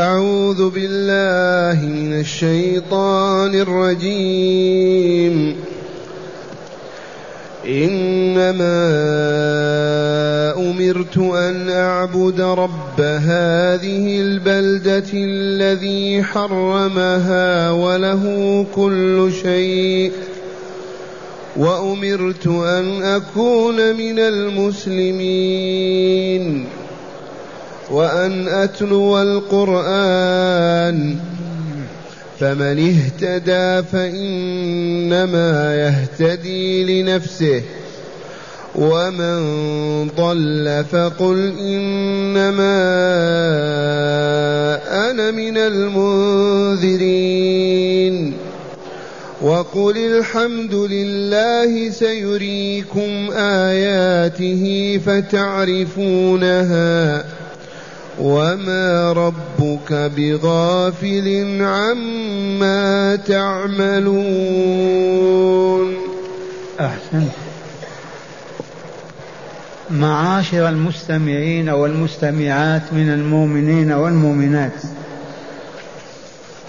أعوذ بالله من الشيطان الرجيم. إنما أمرت أن أعبد رب هذه البلدة الذي حرمها وله كل شيء. وأمرت أن أكون من المسلمين. وأن أتلو القرآن فمن اهتدى فإنما يهتدي لنفسه ومن ضل فقل إنما أنا من المنذرين وقل الحمد لله سيريكم آياته فتعرفونها وما ربك بغافل عما تعملون أحسنت. معاشر المستمعين والمستمعات من المؤمنين والمؤمنات.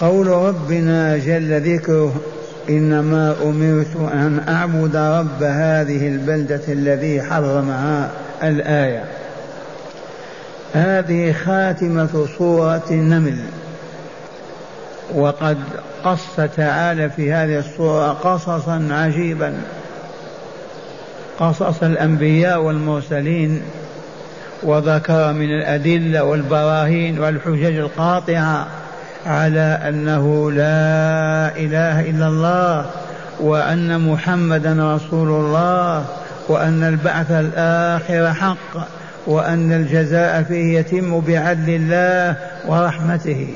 قول ربنا جل ذكره إنما أمرت أن أعبد رب هذه البلدة الذي حرمها الآية. هذه خاتمة سورة النمل. وقد قص تعالى في هذه السورة قصصا عجيبا. قصص الأنبياء والمرسلين وذكر من الأدلة والبراهين والحجج القاطعة على أنه لا إله إلا الله وأن محمدا رسول الله وأن البعث الآخر حق. وأن الجزاء فيه يتم بعدل الله ورحمته.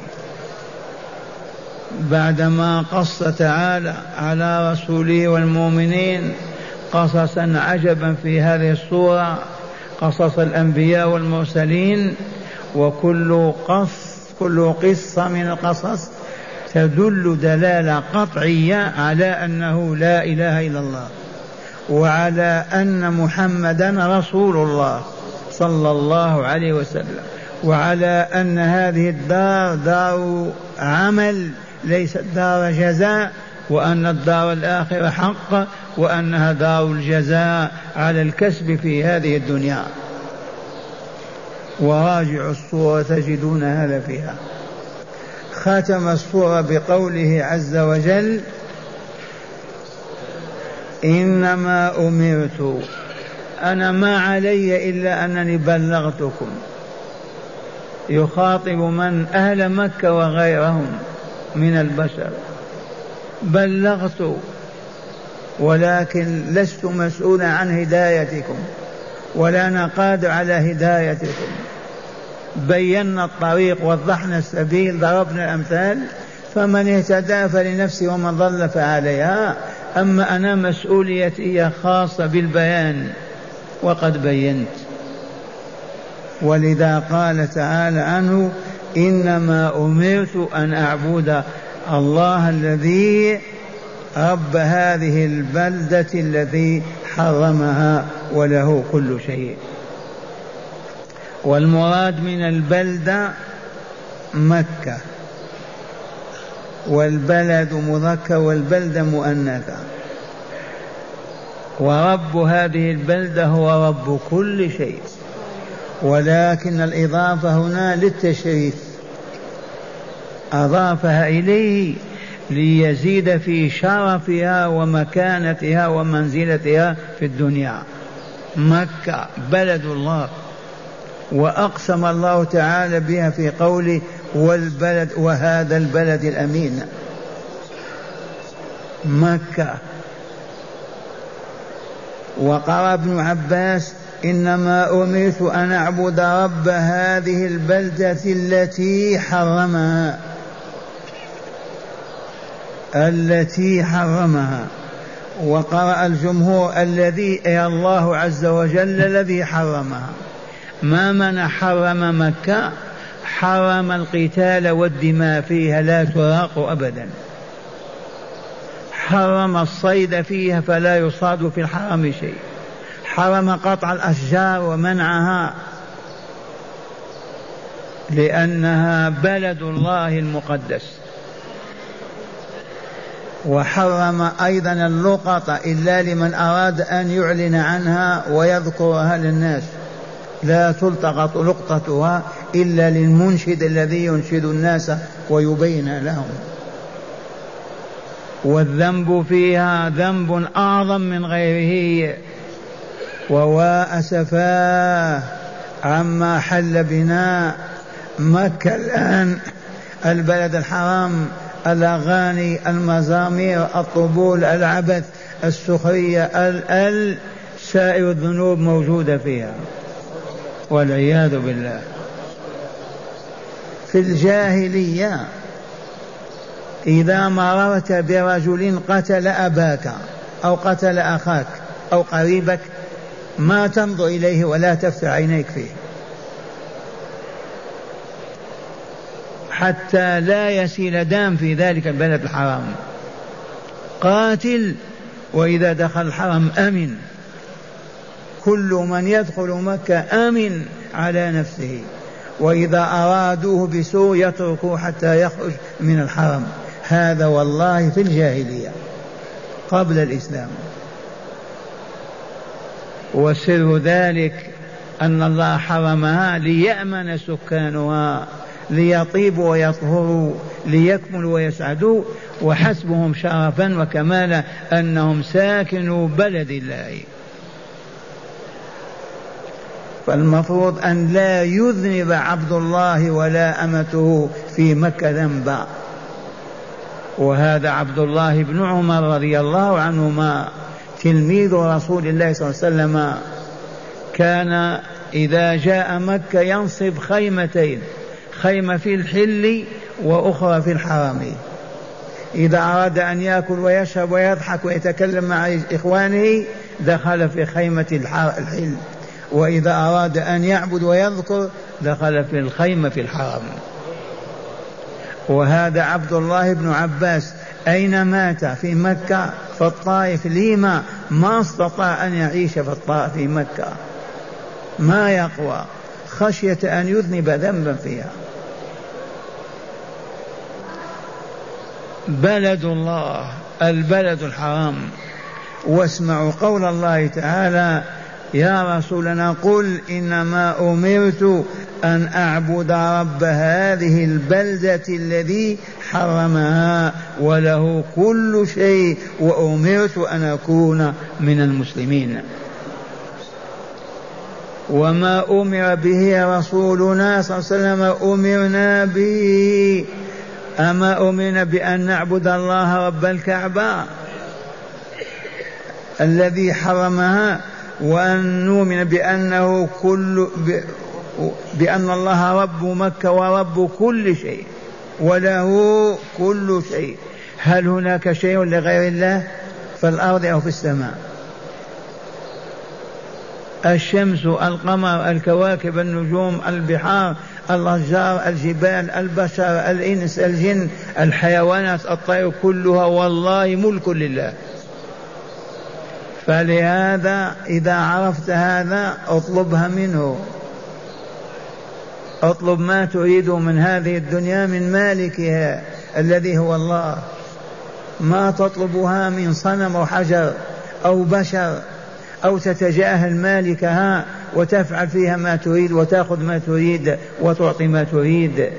بعدما قص تعالى على رسوله والمؤمنين قصصا عجبا في هذه الصورة قصص الأنبياء والمرسلين وكل قص كل قصة من القصص تدل دلالة قطعية على أنه لا إله إلا الله وعلى أن محمدا رسول الله. صلى الله عليه وسلم وعلى أن هذه الدار دار عمل ليست دار جزاء وأن الدار الآخرة حق وأنها دار الجزاء على الكسب في هذه الدنيا. وراجعوا الصورة تجدون هذا فيها. ختم الصورة بقوله عز وجل إنما أمرت أنا ما علي إلا أنني بلغتكم. يخاطب من أهل مكة وغيرهم من البشر. بلغت ولكن لست مسؤولا عن هدايتكم ولا أنا قادر على هدايتكم. بينا الطريق وضحنا السبيل ضربنا الأمثال فمن اهتدى فلنفسه ومن ضل فعليها. أما أنا مسؤوليتي خاصة بالبيان. وقد بينت. ولذا قال تعالى عنه إنما أمرت أن أعبد الله الذي رب هذه البلدة الذي حرمها وله كل شيء. والمراد من البلدة مكة. والبلد مذكر والبلده مؤنثة. ورب هذه البلدة هو رب كل شيء. ولكن الإضافة هنا للتشريف. أضافها إليه ليزيد في شرفها ومكانتها ومنزلتها في الدنيا. مكة بلد الله. وأقسم الله تعالى بها في قوله والبلد وهذا البلد الأمين. مكة وقرأ ابن عباس إنما أمرت أن أعبد رب هذه البلدة التي حرمها. التي حرمها. وقرأ الجمهور الذي أي الله عز وجل الذي حرمها. ما من حرم مكة حرم القتال والدماء فيها لا تراق أبدا. حرم الصيد فيها فلا يصاد في الحرم شيء. حرم قطع الأشجار ومنعها لأنها بلد الله المقدس. وحرم أيضا اللقط إلا لمن أراد أن يعلن عنها ويذكرها للناس. لا تلتقط لقطتها إلا للمنشد الذي ينشد الناس ويبين لهم. والذنب فيها ذنب أعظم من غيره ووا أسفاه عما حل بنا. مكة الآن البلد الحرام الأغاني المزامير الطبول العبث السخرية ال سائر الذنوب موجودة فيها. والعياذ بالله. في الجاهلية إذا مررت برجل قتل أباك أو قتل أخاك أو قريبك ما تنظر إليه ولا تفتح عينيك فيه. حتى لا يسيل دام في ذلك البلد الحرام. قاتل وإذا دخل الحرم أمن. كل من يدخل مكة آمن على نفسه وإذا أرادوه بسوء يتركوه حتى يخرج من الحرم. هذا والله في الجاهلية قبل الإسلام. وسر ذلك أن الله حرمها ليأمن سكانها ليطيبوا ويطهروا ليكملوا ويسعدوا وحسبهم شرفا وكمالا أنهم ساكنوا بلد الله. فالمفروض أن لا يذنب عبد الله ولا أمته في مكة ذنبا. وهذا عبد الله بن عمر رضي الله عنهما تلميذ رسول الله صلى الله عليه وسلم. كان إذا جاء مكة ينصب خيمتين خيمة في الحل وأخرى في الحرم. إذا أراد أن يأكل ويشرب ويضحك ويتكلم مع إخوانه دخل في خيمة الحل. وإذا أراد أن يعبد ويذكر دخل في الخيمة في الحرم. وهذا عبد الله بن عباس أين مات؟ في مكة في الطائف لما؟ ما استطاع أن يعيش في الطائف في مكة. ما يقوى؟ خشية أن يذنب ذنبا فيها. بلد الله البلد الحرام. واسمعوا قول الله تعالى يا رسولنا قل إنما أمرت أن أعبد رب هذه البلدة الذي حرمها وله كل شيء وأمرت أن أكون من المسلمين. وما أمر به رسولنا صلى الله عليه وسلم أمرنا به. أما أمرنا بأن نعبد الله رب الكعبة الذي حرمها وأن نؤمن بأنه كل بأن الله رب مكة ورب كل شيء وله كل شيء. هل هناك شيء لغير الله في الأرض أو في السماء؟ الشمس القمر الكواكب النجوم البحار الأشجار الجبال البشر الإنس الجن الحيوانات الطير كلها والله ملك لله. فلهذا إذا عرفت هذا اطلبها منه. اطلب ما تريد من هذه الدنيا من مالكها الذي هو الله. ما تطلبها من صنم أو حجر أو بشر أو تتجاهل مالكها وتفعل فيها ما تريد وتأخذ ما تريد وتعطي ما تريد.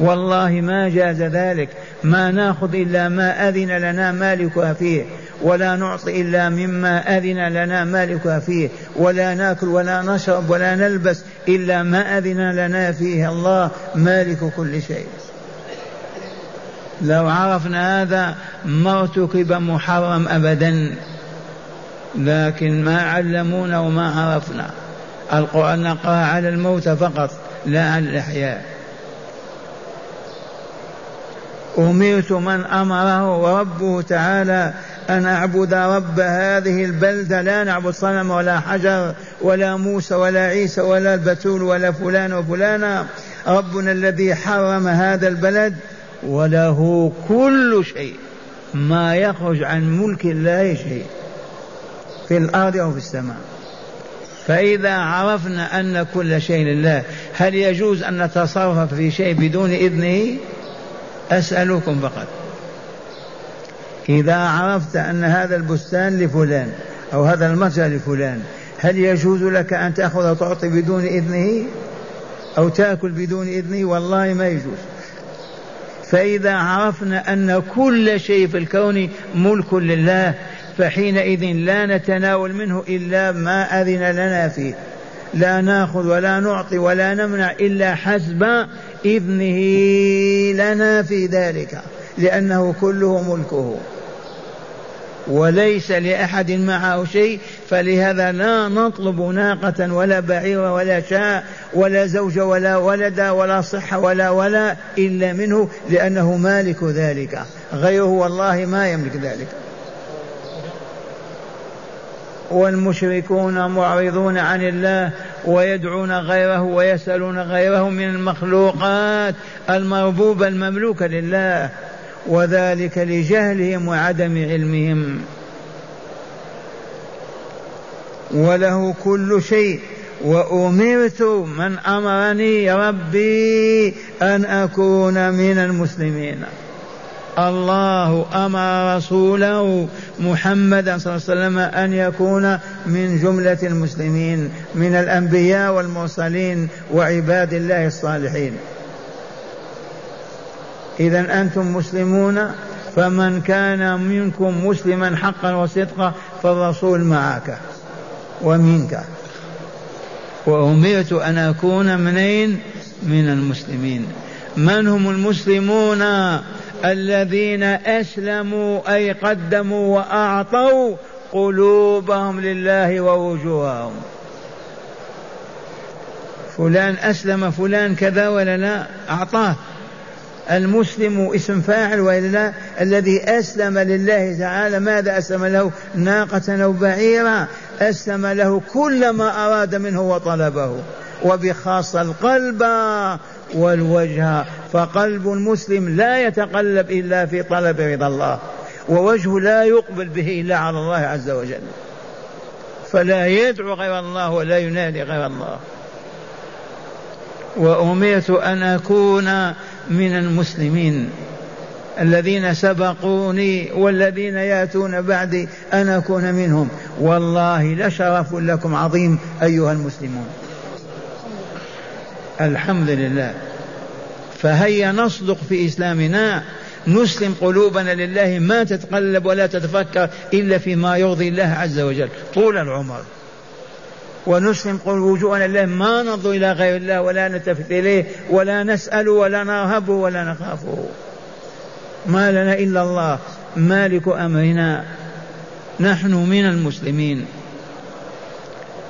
والله ما جاز ذلك. ما ناخذ إلا ما أذن لنا مالكها فيه. ولا نعطي إلا مما أذن لنا مالك فيه ولا ناكل ولا نشرب ولا نلبس إلا ما أذن لنا فيه الله مالك كل شيء. لو عرفنا هذا ما ارتكب محرم أبدا لكن ما علمونا وما عرفنا. القرآن نقرأ على الموت فقط لا على الإحياء. أمرت من أمره وربه تعالى أن أعبد رب هذه البلدة لا نعبد صنم ولا حجر ولا موسى ولا عيسى ولا البتول ولا فلان وفلانة ربنا الذي حرم هذا البلد وله كل شيء ما يخرج عن ملك الله شيء في الأرض أو في السماء. فإذا عرفنا أن كل شيء لله هل يجوز أن نتصرف في شيء بدون إذنه؟ أسألكم فقط. إذا عرفت أن هذا البستان لفلان أو هذا المتجر لفلان هل يجوز لك أن تأخذ وتعطي بدون إذنه؟ أو تأكل بدون إذنه؟ والله ما يجوز. فإذا عرفنا أن كل شيء في الكون ملك لله فحينئذ لا نتناول منه إلا ما أذن لنا فيه. لا نأخذ ولا نعطي ولا نمنع إلا حسب إذنه لنا في ذلك لأنه كله ملكه. وليس لأحد معه شيء فلهذا لا نطلب ناقة ولا بعير ولا شاء ولا زوج ولا ولد ولا صحة ولا ولا إلا منه لأنه مالك ذلك. غيره والله ما يملك ذلك. والمشركون معرضون عن الله ويدعون غيره ويسألون غيره من المخلوقات المربوبة المملوكة لله. وذلك لجهلهم وعدم علمهم. وله كل شيء. وأمرت من أمرني ربي أن أكون من المسلمين. الله أمر رسوله محمدا صلى الله عليه وسلم أن يكون من جملة المسلمين من الأنبياء والمرسلين وعباد الله الصالحين. اذا أنتم مسلمون فمن كان منكم مسلما حقا وصدقا فالرسول معك ومنك. وأمرت أن أكون منين؟ من المسلمين. من هم المسلمون؟ الذين أسلموا أي قدموا وأعطوا قلوبهم لله ووجوههم. فلان أسلم فلان كذا ولا لا؟ أعطاه. المسلم اسم فاعل وإلا لا؟ الذي أسلم لله تعالى ماذا أسلم له؟ ناقة أو بعيرا أسلم له كل ما أراد منه وطلبه. وبخاصة القلب والوجه. فقلب المسلم لا يتقلب إلا في طلب رضا الله. ووجهه لا يقبل به إلا على الله عز وجل. فلا يدعو غير الله ولا ينادي غير الله. وأمرت أن أكون من المسلمين الذين سبقوني والذين ياتون بعدي أن أكون منهم. والله لشرف لكم عظيم أيها المسلمون. الحمد لله. فهيا نصدق في إسلامنا. نسلم قلوبنا لله. ما تتقلب ولا تتفكر إلا فيما يرضي الله عز وجل. طول العمر. ونسلم وجوهنا لله. ما ننظر إلى غير الله ولا نلتفت إليه ولا نسأل ولا نرهبه ولا نخافه ما لنا إلا الله. مالك أمرنا. نحن من المسلمين.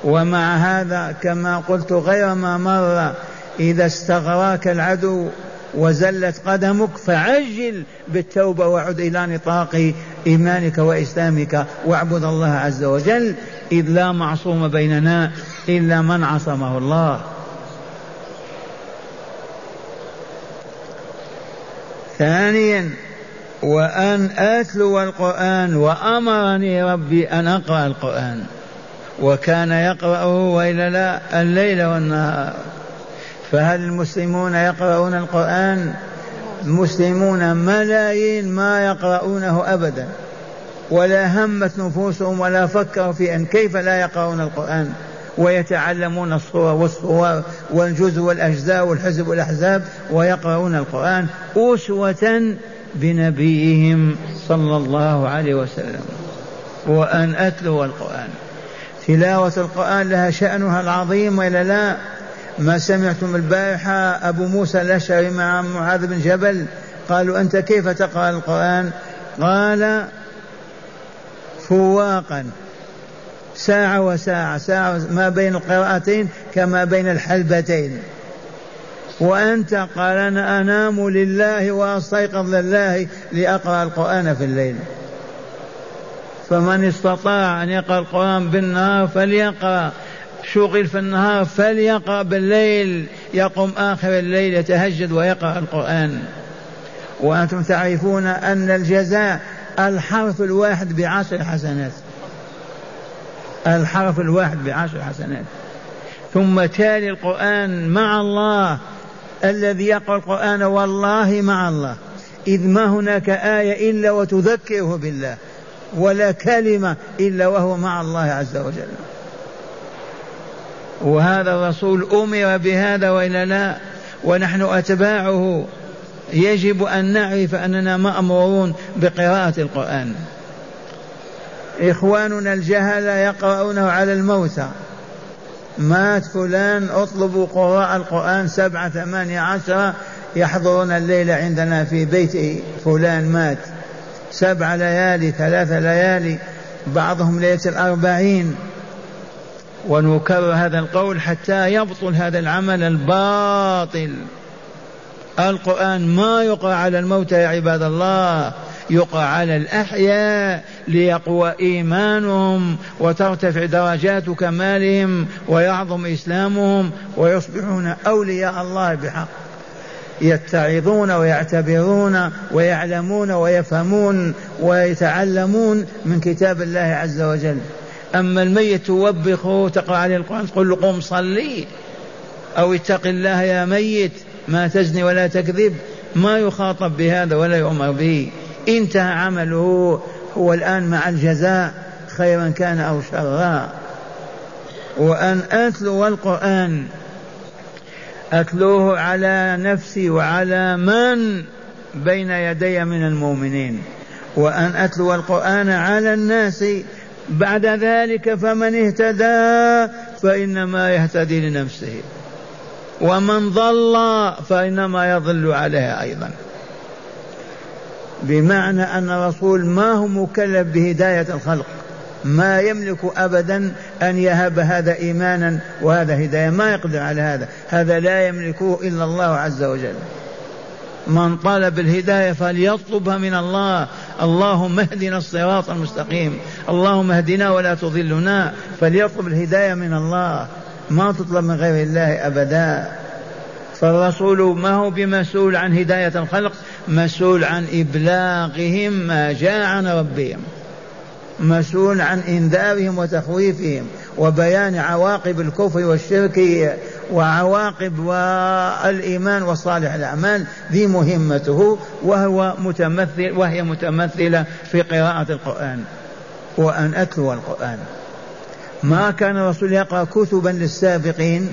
ومع هذا كما قلت غير ما مر إذا استغراك العدو وزلت قدمك فعجل بالتوبة وعد إلى نطاق إيمانك وإسلامك واعبد الله عز وجل. إذ لا معصوم بيننا إلا من عصمه الله. ثانيا وأن أتلو القرآن وأمرني ربي أن أقرأ القرآن. وكان يقرأه وإلا لا الليل والنهار. فهل المسلمون يقرؤون القرآن؟ المسلمون ملايين ما يقرؤونه أبدا. ولا همت نفوسهم ولا فكروا في أن كيف لا يقرؤون القرآن ويتعلمون الصور والصور والجزء والأجزاء والحزب والأحزاب ويقرؤون القرآن أسوة بنبيهم صلى الله عليه وسلم. وأن أتلو القرآن. تلاوة القرآن لها شأنها العظيم وإلا لا؟ ما سمعتم البارحة أبو موسى الأشعري مع معاذ بن جبل قالوا أنت كيف تقرأ القرآن؟ قال فواقا. ساعة وساعة ساعة ما بين القراءتين كما بين الحلبتين. وأنت قال أنا أنام لله وأستيقظ لله لأقرأ القرآن في الليل. فمن استطاع أن يقرأ القرآن بالنهار فليقرأ. شغل في النهار فليقرأ بالليل. يقوم آخر الليل يتهجد ويقرأ القرآن. وأنتم تعرفون أن الجزاء الحرف الواحد بعشر حسنات. الحرف الواحد بعشر حسنات. ثم تالي القرآن مع الله. الذي يقرأ القرآن والله مع الله. إذ ما هناك آية إلا وتذكره بالله. ولا كلمة إلا وهو مع الله عز وجل. وهذا الرسول أمر بهذا وإلا لا. ونحن أتباعه. يجب أن نعرف أننا مأمورون بقراءة القرآن. إخواننا الجهل يقرؤونه على الموتى. مات فلان اطلبوا قراء القرآن سبعة ثمانية عشر يحضرون الليلة عندنا في بيت فلان مات. سبع ليالي ثلاث ليالي بعضهم ليلة الأربعين. ونكرر هذا القول حتى يبطل هذا العمل الباطل. القرآن ما يقرأ على الموتى يا عباد الله يقرأ على الأحياء ليقوى إيمانهم وترتفع درجات كمالهم ويعظم إسلامهم ويصبحون أولياء الله بحق. يتعظون ويعتبرون ويعلمون ويفهمون ويتعلمون من كتاب الله عز وجل. أما الميت توبخه تقرأ عليه القرآن تقول له قم صلي أو اتق الله يا ميت. ما تزني ولا تكذب ما يخاطب بهذا ولا يؤمر به. انتهى عمله هو الآن مع الجزاء خيرا كان أو شرا. وأن أتلو القرآن أتلوه على نفسي وعلى من بين يدي من المؤمنين. وأن أتلو القرآن على الناس بعد ذلك فمن اهتدى فإنما يهتدي لنفسه. ومن ضل فإنما يضل عليها أيضا. بمعنى أن الرسول ما هو مكلف بهداية الخلق. ما يملك أبدا أن يهب هذا إيمانا وهذا هداية. ما يقدر على هذا. هذا لا يملكه إلا الله عز وجل. من طلب الهداية فليطلبها من الله. اللهم اهدنا الصراط المستقيم. اللهم اهدنا ولا تضلنا. فليطلب الهداية من الله. ما تطلب من غير الله أبدا. فالرسول ما هو بمسؤول عن هداية الخلق؟ مسؤول عن إبلاغهم ما جاء عن ربهم. مسؤول عن إنذارهم وتخويفهم وبيان عواقب الكفر والشرك وعواقب والإيمان وصالح الأعمال. ذي مهمته وهو متمثل وهي متمثلة في قراءة القرآن وأن أتلو القرآن. ما كان الرسول يقرأ كتبا للسابقين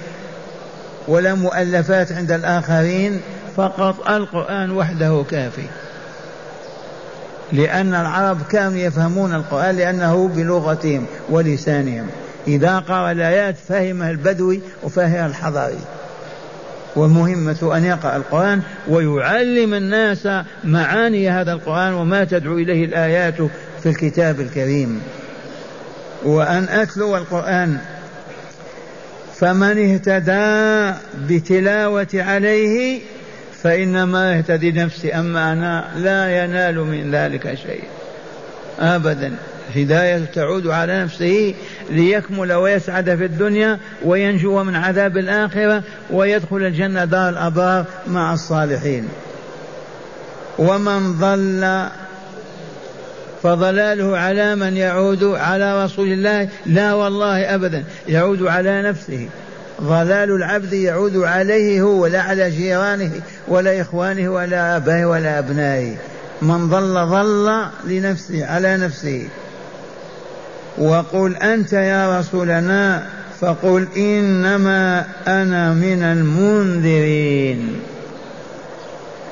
ولا مؤلفات عند الآخرين فقط القرآن وحده كافي. لأن العرب كانوا يفهمون القرآن لأنه بلغتهم ولسانهم. إذا قرأ الآيات فهمها البدوي وفهمها الحضاري. ومهمة أن يقرأ القرآن ويعلم الناس معاني هذا القرآن وما تدعو إليه الآيات في الكتاب الكريم. وأن أتلو القرآن. فمن اهتدى بتلاوة عليه فإنما يهتدي نفسي أما أنا لا ينال من ذلك شيء. أبدا. هداية تعود على نفسه ليكمل ويسعد في الدنيا وينجو من عذاب الآخرة ويدخل الجنة دار الأبرار مع الصالحين. ومن ضل فضلاله على من يعود على رسول الله لا والله أبدا يعود على نفسه. ضلال العبد يعود عليه هو لا على جيرانه ولا إخوانه ولا آبائه ولا أبنائه. من ضل ضل لنفسه على نفسه. وقل أنت يا رسولنا فقل إنما أنا من المنذرين.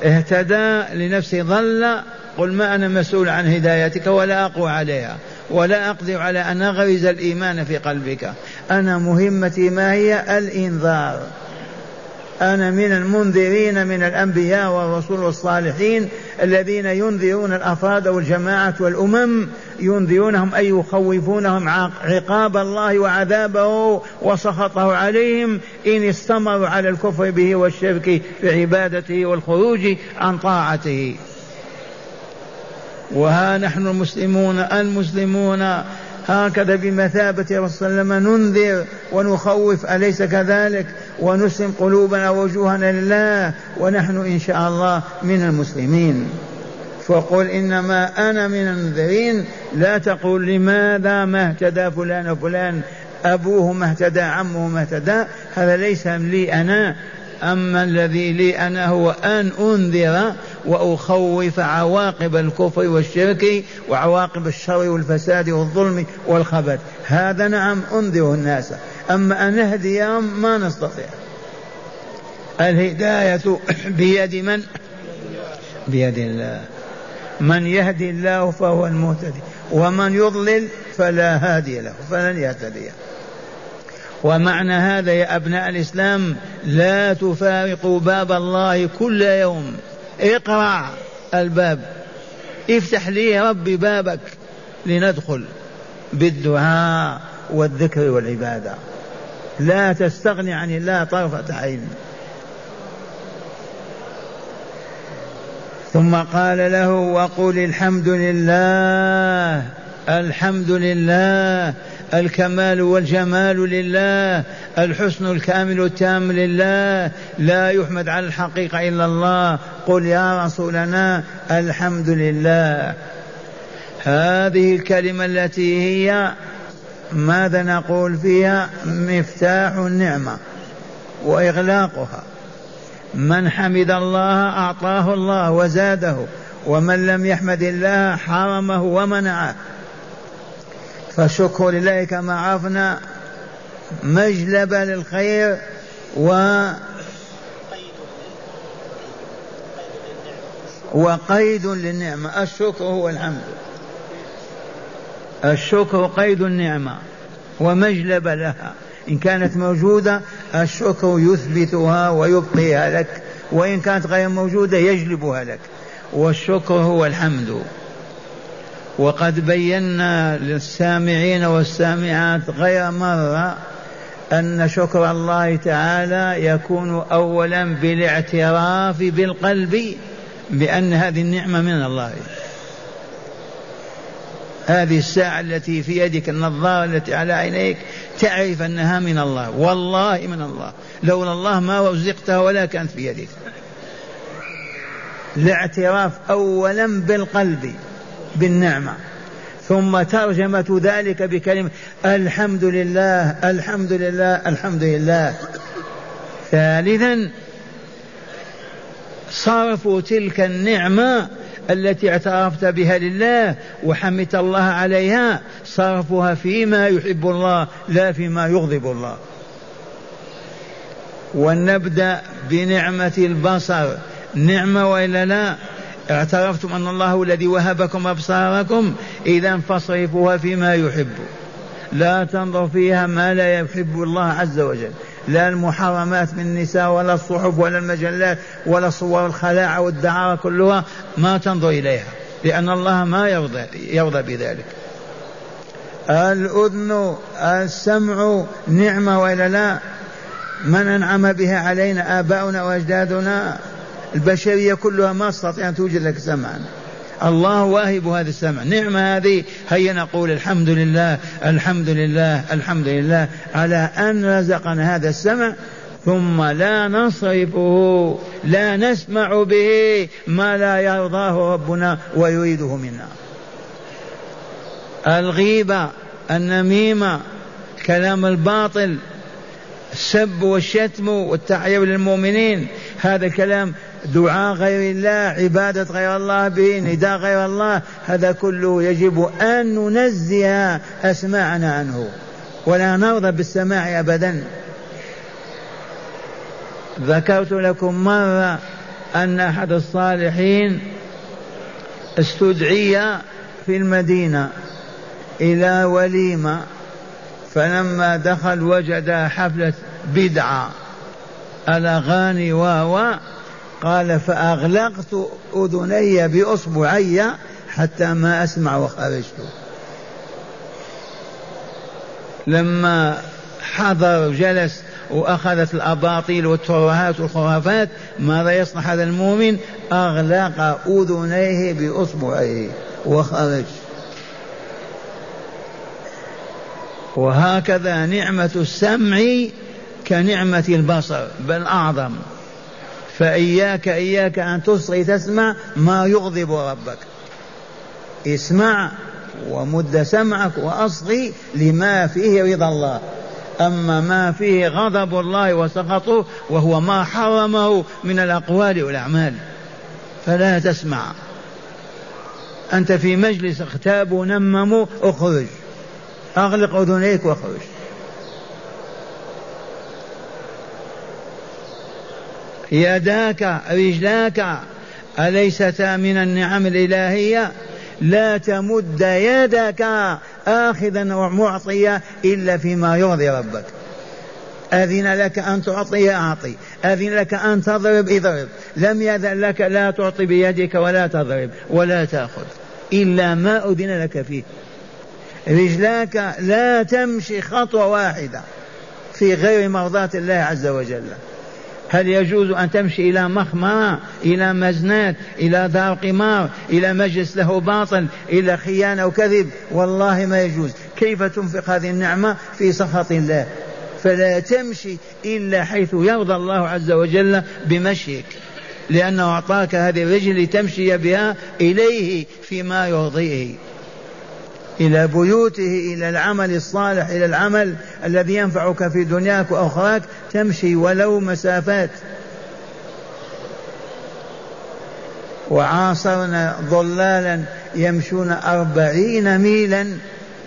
اهتدى لنفسه ضل قل ما أنا مسؤول عن هدايتك ولا أقوى عليها ولا أقدر على أن أغرز الإيمان في قلبك. أنا مهمتي ما هي؟ الإنذار. أنا من المنذرين من الأنبياء والرسول والصالحين الذين ينذرون الأفراد والجماعة والأمم ينذرونهم أي يخوفونهم عقاب الله وعذابه وسخطه عليهم. إن استمروا على الكفر به والشرك في عبادته والخروج عن طاعته. وها نحن المسلمون المسلمون هكذا بمثابة رسول الله وسلم ننذر ونخوف أليس كذلك؟ ونسلم قلوبنا ووجوهنا لله ونحن إن شاء الله من المسلمين. فقل إنما أنا من المنذرين لا تقول لماذا ما اهتدى فلان وفلان؟ أبوه ما اهتدى عمه ما اهتدى هذا ليس لي أنا أما الذي لي أنا هو أن أنذر وأخوف عواقب الكفر والشرك وعواقب الشر والفساد والظلم والخبث هذا نعم أنذر الناس. أما أن نهديهم ما نستطيع. الهداية بيد من؟ بيد الله. من يهدي الله فهو المهتدي. ومن يضلل فلا هادي له فلن يهتدي. ومعنى هذا يا أبناء الإسلام لا تفارقوا باب الله كل يوم. اقرأ الباب. افتح لي ربي بابك لندخل بالدعاء والذكر والعبادة. لا تستغني عن الله طرفة عين. ثم قال له وقل الحمد لله الحمد لله الكمال والجمال لله الحسن الكامل التام لله لا يحمد على الحقيقة إلا الله. قل يا رسولنا الحمد لله. هذه الكلمة التي هي ماذا نقول فيها؟ مفتاح النعمة وإغلاقها. من حمد الله أعطاه الله وزاده ومن لم يحمد الله حرمه ومنعه. فالشكر لله كما عرفنا مجلبة للخير و وقيد للنعمة. الشكر هو الحمد. الشكر قيد النعمة ومجلب لها. إن كانت موجودة الشكر يثبتها ويبقيها لك وإن كانت غير موجودة يجلبها لك. والشكر هو الحمد. وقد بينا للسامعين والسامعات غير مرة أن شكر الله تعالى يكون أولا بالاعتراف بالقلب بأن هذه النعمة من الله. هذه الساعة التي في يدك النظارة التي على عينيك تعرف أنها من الله. والله من الله. لولا الله ما رزقتها ولا كانت في يدك. الاعتراف أولا بالقلب بالنعمة. ثم ترجمة ذلك بكلمة الحمد لله الحمد لله الحمد لله. ثالثا صرف تلك النعمة التي اعترفت بها لله وحمدت الله عليها صرفها فيما يحب الله لا فيما يغضب الله. ونبدأ بنعمة البصر. نعمة وإلا لا؟ اعترفتم أن الله الذي وهبكم أبصاركم؟ إذا فاصرفوها فيما يحب. لا تنظر فيها ما لا يحب الله عز وجل. لا المحرمات من النساء ولا الصحف ولا المجلات ولا صور الخلاعة والدعارة كلها ما تنظر إليها لأن الله ما يرضى يرضى بذلك. الأذن السمع نعمة وإلا لا؟ من أنعم بها علينا آباؤنا وأجدادنا؟ البشرية كلها ما تستطيع أن توجد لك سمعا. الله واهب هذا السمع. نعمة هذه. هيا نقول الحمد لله الحمد لله الحمد لله. على أن رزقنا هذا السمع ثم لا نصرفه لا نسمع به ما لا يرضاه ربنا ويريده منا. الغيبة النميمة كلام الباطل السب والشتم والتعيب للمؤمنين هذا الكلام دعاء غير الله عبادة غير الله به نداء غير الله هذا كله يجب أن ننزه أسماعنا عنه. ولا نرضى بالسماع أبدا. ذكرت لكم مرة أن أحد الصالحين استدعي في المدينة إلى وليمة فلما دخل وجد حفلة بدعة الأغاني و قال فأغلقت أذني بإصبعي حتى ما أسمع وخرجت. لما حضر جلس وأخذت الأباطيل والترهات والخرافات ماذا يصنع هذا المؤمن؟ أغلق أذنيه بإصبعيه وخرج. وهكذا نعمة السمع كنعمة البصر بل أعظم. فإياك إياك أن تصغي تسمع ما يغضب ربك. اسمع ومد سمعك وأصغي لما فيه رضا الله. أما ما فيه غضب الله وسخطه وهو ما حرمه من الأقوال والأعمال فلا تسمع. أنت في مجلس اغتابوا نمموا اخرج. أغلق أذنيك واخرج. يداك رجلاك أليستا من النعم الإلهية؟ لا تمد يدك آخذا ومعطيا إلا فيما يرضي ربك. أذن لك أن تعطي أعطي. أذن لك أن تضرب اضرب. لم يأذن لك لا تعطي بيدك ولا تضرب ولا تأخذ إلا ما أذن لك فيه. رجلاك لا تمشي خطوة واحدة في غير مرضاة الله عز وجل. هل يجوز أن تمشي إلى مخمرة إلى مزنات إلى دار قمار إلى مجلس له باطل إلى خيانة وكذب؟ والله ما يجوز. كيف تنفق هذه النعمة في سخط الله؟ فلا تمشي إلا حيث يرضى الله عز وجل بمشيك لأنه أعطاك هذه الرجل لتمشي بها إليه فيما يرضيه. إلى بيوته إلى العمل الصالح إلى العمل الذي ينفعك في دنياك وأخراك تمشي ولو مسافات. وعاصرنا ضلالا يمشون أربعين ميلا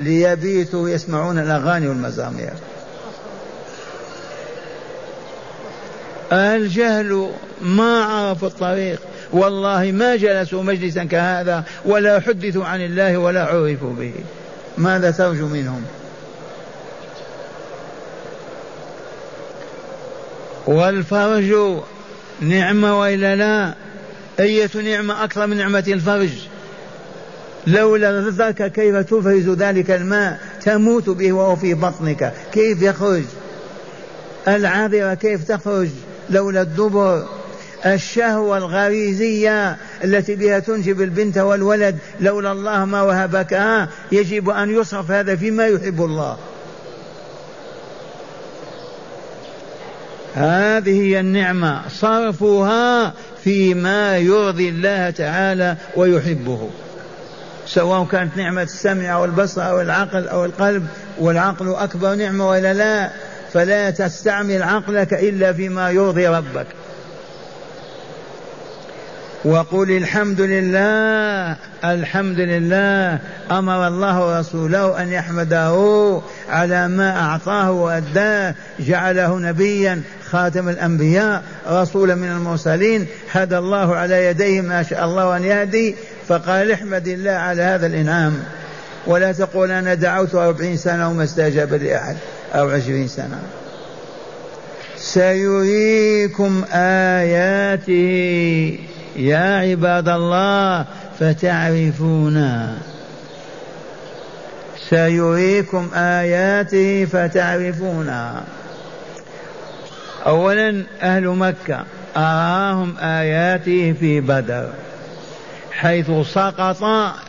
ليبيتوا يسمعون الأغاني والمزامير. الجهل ما عرفوا الطريق. والله ما جلسوا مجلسا كهذا ولا حدثوا عن الله ولا عرفوا به. ماذا ترجو منهم؟ والفرج نعمة وإلا لا؟ أية نعمة أكثر من نعمة الفرج؟ لولا ذاك كيف تفرز ذلك الماء تموت به وهو في بطنك. كيف يخرج؟ العذرة كيف تخرج؟ لولا الدبر. الشهوة الغريزية التي بها تنجب البنت والولد لولا الله ما وهبك. يجب أن يصرف هذا فيما يحب الله. هذه هي النعمة صرفها فيما يرضي الله تعالى ويحبه. سواء كانت نعمة السمع أو البصر أو العقل أو القلب والعقل أكبر نعمة ولا لا؟ فلا تستعمل عقلك إلا فيما يرضي ربك. وقل الحمد لله الحمد لله أمر الله رسوله أن يحمده على ما أعطاه وأداه جعله نبيا خاتم الأنبياء رسولا من المرسلين هدى الله على يديه ما شاء الله ان يهدي فقال احمد الله على هذا الإنعام. ولا تقول أنا دعوت أربعين سنة وما استجاب لأحد. أو عشرين سنة. سيريكم آياته. يا عباد الله فتعرفون. سيريكم آياته فتعرفونها أولا أهل مكة. أراهم آياته في بدر حيث سقط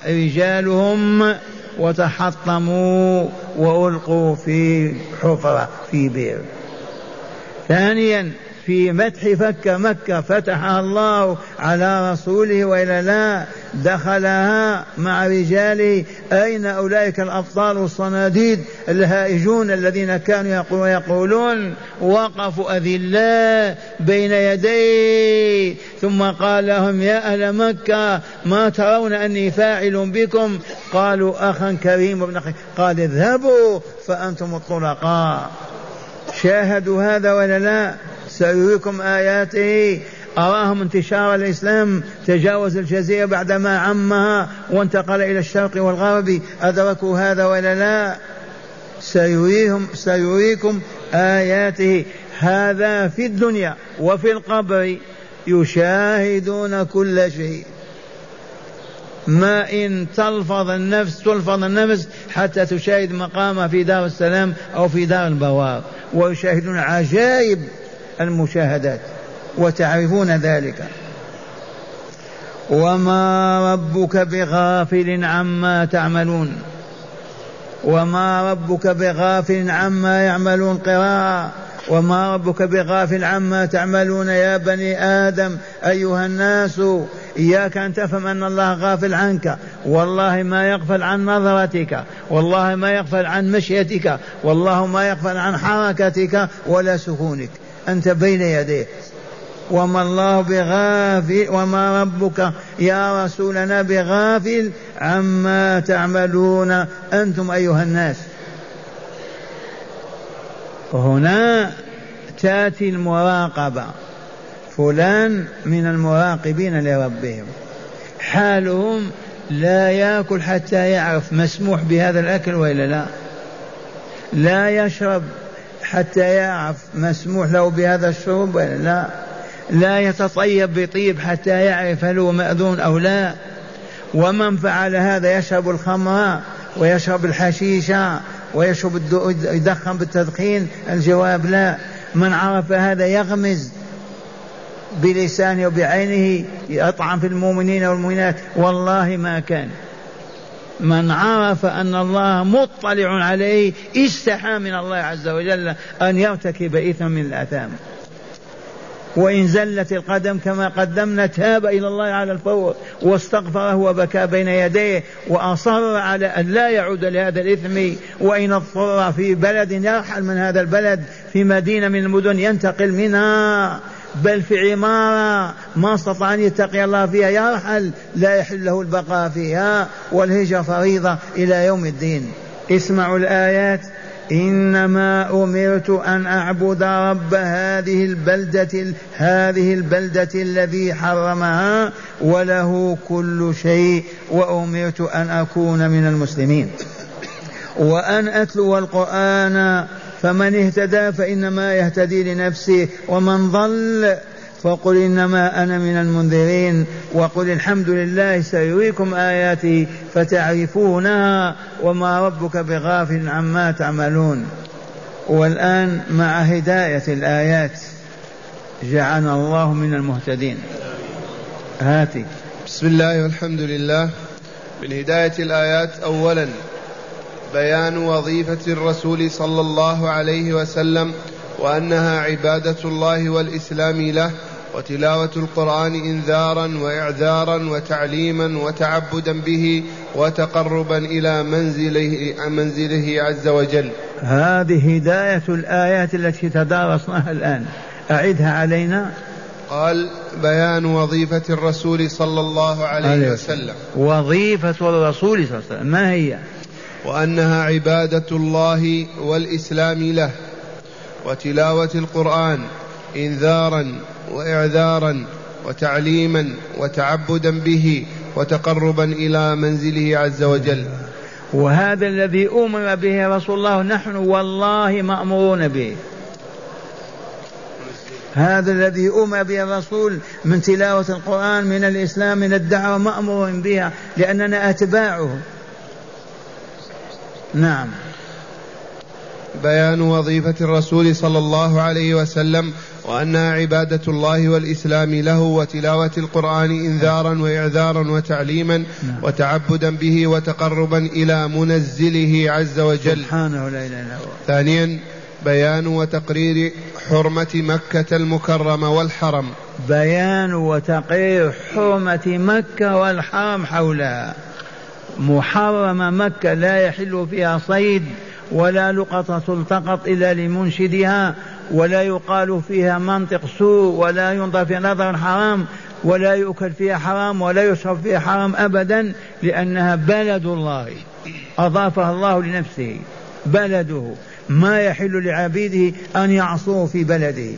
رجالهم وتحطموا وألقوا في حفرة في بئر. ثانيا في مدح فك مكة فتحها الله على رسوله وإلا لا دخلها مع رجاله أين أولئك الأبطال الصناديد الهائجون الذين كانوا يقولون وقفوا أذلاء بين يديه ثم قال لهم يا أهل مكة ما ترون أني فاعل بكم؟ قالوا أخا كريم ابن أخي قال اذهبوا فأنتم الطلقاء شاهدوا هذا ولا لا؟ سيريكم آياته أراهم انتشار الإسلام. تجاوز الجزيرة بعدما عمها وانتقل إلى الشرق والغرب. أدركوا هذا ولا لا؟ سيريهم سيريكم آياته. هذا في الدنيا وفي القبر يشاهدون كل شيء. ما إن تلفظ النفس تلفظ النفس حتى تشاهد مقامها في دار السلام أو في دار البوار. ويشاهدون عجائب. المشاهدات وتعرفون ذلك. وما ربك بغافل عما تعملون. وما ربك بغافل عما يعملون قراءة. وما ربك بغافل عما تعملون يا بني آدم أيها الناس. إياك أن تفهم أن الله غافل عنك. والله ما يغفل عن نظرتك. والله ما يغفل عن مشيتك. والله ما يغفل عن حركتك ولا سكونك أنت بين يديه. وما الله بغافل وما ربك يا رسولنا بغافل عما تعملون أنتم أيها الناس. هنا تأتي المراقبة. فلان من المراقبين لربهم. حالهم لا يأكل حتى يعرف مسموح بهذا الأكل وإلا لا. لا يشرب. حتى يعرف مسموح له بهذا الشرب والا لا. لا يتطيب بطيب حتى يعرف هل هو مأذون أو لا. ومن فعل هذا يشرب الخمر ويشرب الحشيش ويشرب يدخن بالتدخين؟ الجواب لا. من عرف هذا يغمز بلسانه وبعينه يطعن في المؤمنين والمؤمنات. والله ما كان. من عرف أن الله مطلع عليه استحى من الله عز وجل أن يرتكب إثما من الآثام. وإن زلت القدم كما قدمنا تاب إلى الله على الفور واستغفره وبكى بين يديه وأصر على أن لا يعود لهذا الإثم. وإن اضطر في بلد يرحل من هذا البلد في مدينة من المدن ينتقل منها. بل في عمارة ما استطاع أن يتقي الله فيها. يرحل لا يحل له البقاء فيها والهجرة فريضة إلى يوم الدين. اسمعوا الآيات. إنما أمرت أن أعبد رب هذه البلدة هذه البلدة الذي حرمها وله كل شيء وأمرت أن أكون من المسلمين. وأن أتلو القرآن فمن اهتدى فإنما يهتدي لنفسه ومن ضل فقل إنما أنا من المنذرين وقل الحمد لله سيريكم آياته فتعرفونها وما ربك بغافل عما تعملون. والآن مع هداية الآيات جعلنا الله من المهتدين. هاتي. بسم الله والحمد لله. من هداية الآيات أولا بيان وظيفة الرسول صلى الله عليه وسلم وأنها عبادة الله والإسلام له وتلاوة القرآن إنذارا وإعذارا وتعليما وتعبدا به وتقربا إلى منزله منزله عز وجل. هذه هداية الآيات التي تدارسناها الآن. أعدها علينا. قال بيان وظيفة الرسول صلى الله عليه وسلم. وظيفة الرسول صلى الله عليه وسلم. ما هي؟ وأنها عبادة الله والإسلام له وتلاوة القرآن إنذارا وإعذارا وتعليما وتعبدا به وتقربا إلى منزله عز وجل. وهذا الذي أمر به رسول الله نحن والله مأمورون به. هذا الذي أمر به الرسول من تلاوة القرآن من الإسلام من الدعوة مأمور بها لأننا أتباعه. نعم. بيان وظيفة الرسول صلى الله عليه وسلم وأنها عبادة الله والإسلام له وتلاوة القرآن إنذارا وإعذارا وتعليما نعم. وتعبدا به وتقربا إلى منزله عز وجل. سبحانه لا إله إلا هو. ثانيا بيان وتقرير حرمة مكة المكرمة والحرم. بيان وتقرير حرمة مكة والحرم حولها. محرمة مكة لا يحل فيها صيد ولا لقطة تلتقط إلا لمنشدها ولا يقال فيها منطق سوء ولا ينظر في نظر حرام ولا يؤكل فيها حرام ولا يشرب فيها حرام أبدا لأنها بلد الله. أضافها الله لنفسه. بلده. ما يحل لعبيده أن يعصوه في بلده.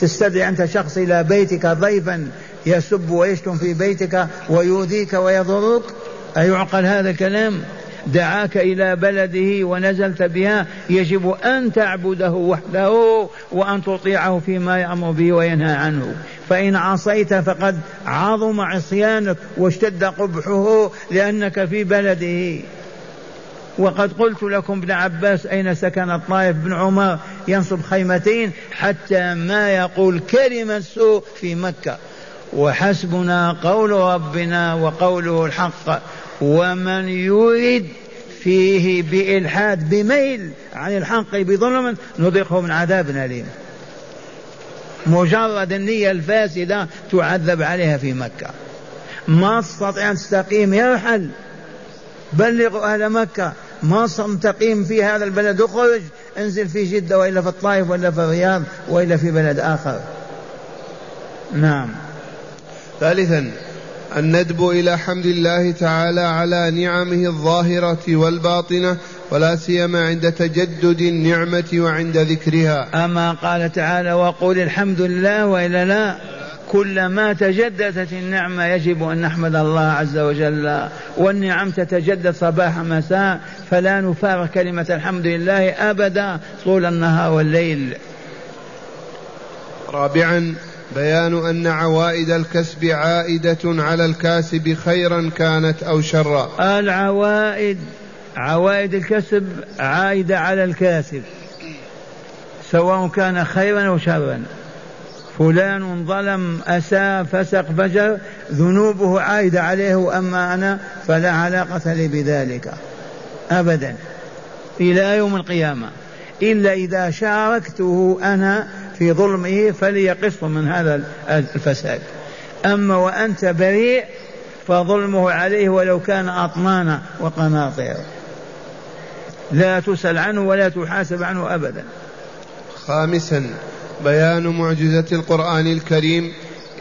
تستدعي أنت شخص إلى بيتك ضيفا يسب ويشتم في بيتك ويؤذيك ويضرك؟ أيعقل هذا الكلام؟ دعاك إلى بلده ونزلت بها يجب أن تعبده وحده وأن تطيعه فيما يأمر به وينهى عنه. فإن عصيت فقد عظم عصيانك واشتد قبحه لأنك في بلده. وقد قلت لكم ابن عباس أين سكن الطائف بن عمر ينصب خيمتين حتى ما يقول كلمة سوء في مكة. وحسبنا قول ربنا وقوله الحق ومن يرد فيه بإلحاد بميل عن الحق بظلم نذقه من عذاب أليم. مجرد النية الفاسدة تعذب عليها في مكة. ما تستطيع أن تستقيم يرحل. بلغوا أهل مكة. ما تقيم في هذا البلد أخرج. انزل في جدة وإلا في الطائف وإلا في الرياض وإلا في بلد آخر. نعم. ثالثا الندب إلى حمد الله تعالى على نعمه الظاهرة والباطنة ولا سيما عند تجدد النعمة وعند ذكرها. أما قال تعالى وقل الحمد لله وإلا لا كلما تجددت النعمة يجب أن نحمد الله عز وجل والنعم تتجدد صباح مساء فلا نفارق كلمة الحمد لله أبدا طول النهار والليل. رابعا بيان أن عوائد الكسب عائدة على الكاسب خيرا كانت أو شرا. العوائد عوائد الكسب عائدة على الكاسب سواء كان خيرا أو شرا. فلان ظلم أساء فسق فجر ذنوبه عائدة عليه وأما أنا فلا علاقة لي بذلك أبدا إلى يوم القيامة. إلا إذا شاركته أنا في ظلمه فليقص من هذا الفساد. أما وأنت بريء فظلمه عليه ولو كان أطنان وقناطير. لا تسأل عنه ولا تحاسب عنه أبدا. خامسا بيان معجزة القرآن الكريم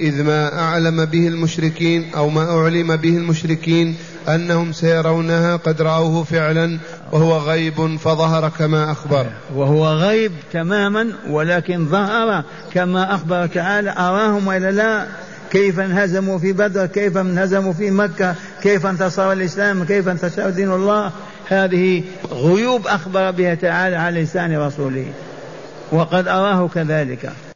إذ ما أعلم به المشركين أو ما أعلم به المشركين أنهم سيرونها قد رأوه فعلا وهو غيب فظهر كما أخبر. وهو غيب تماما ولكن ظهر كما أخبر تعالى. أراهم وإلا لا؟ كيف انهزموا في بدر؟ كيف انهزموا في مكة؟ كيف انتصر الإسلام؟ كيف انتشر دين الله؟ هذه غيوب أخبر بها تعالى على لسان رسوله. وقد أراه كذلك.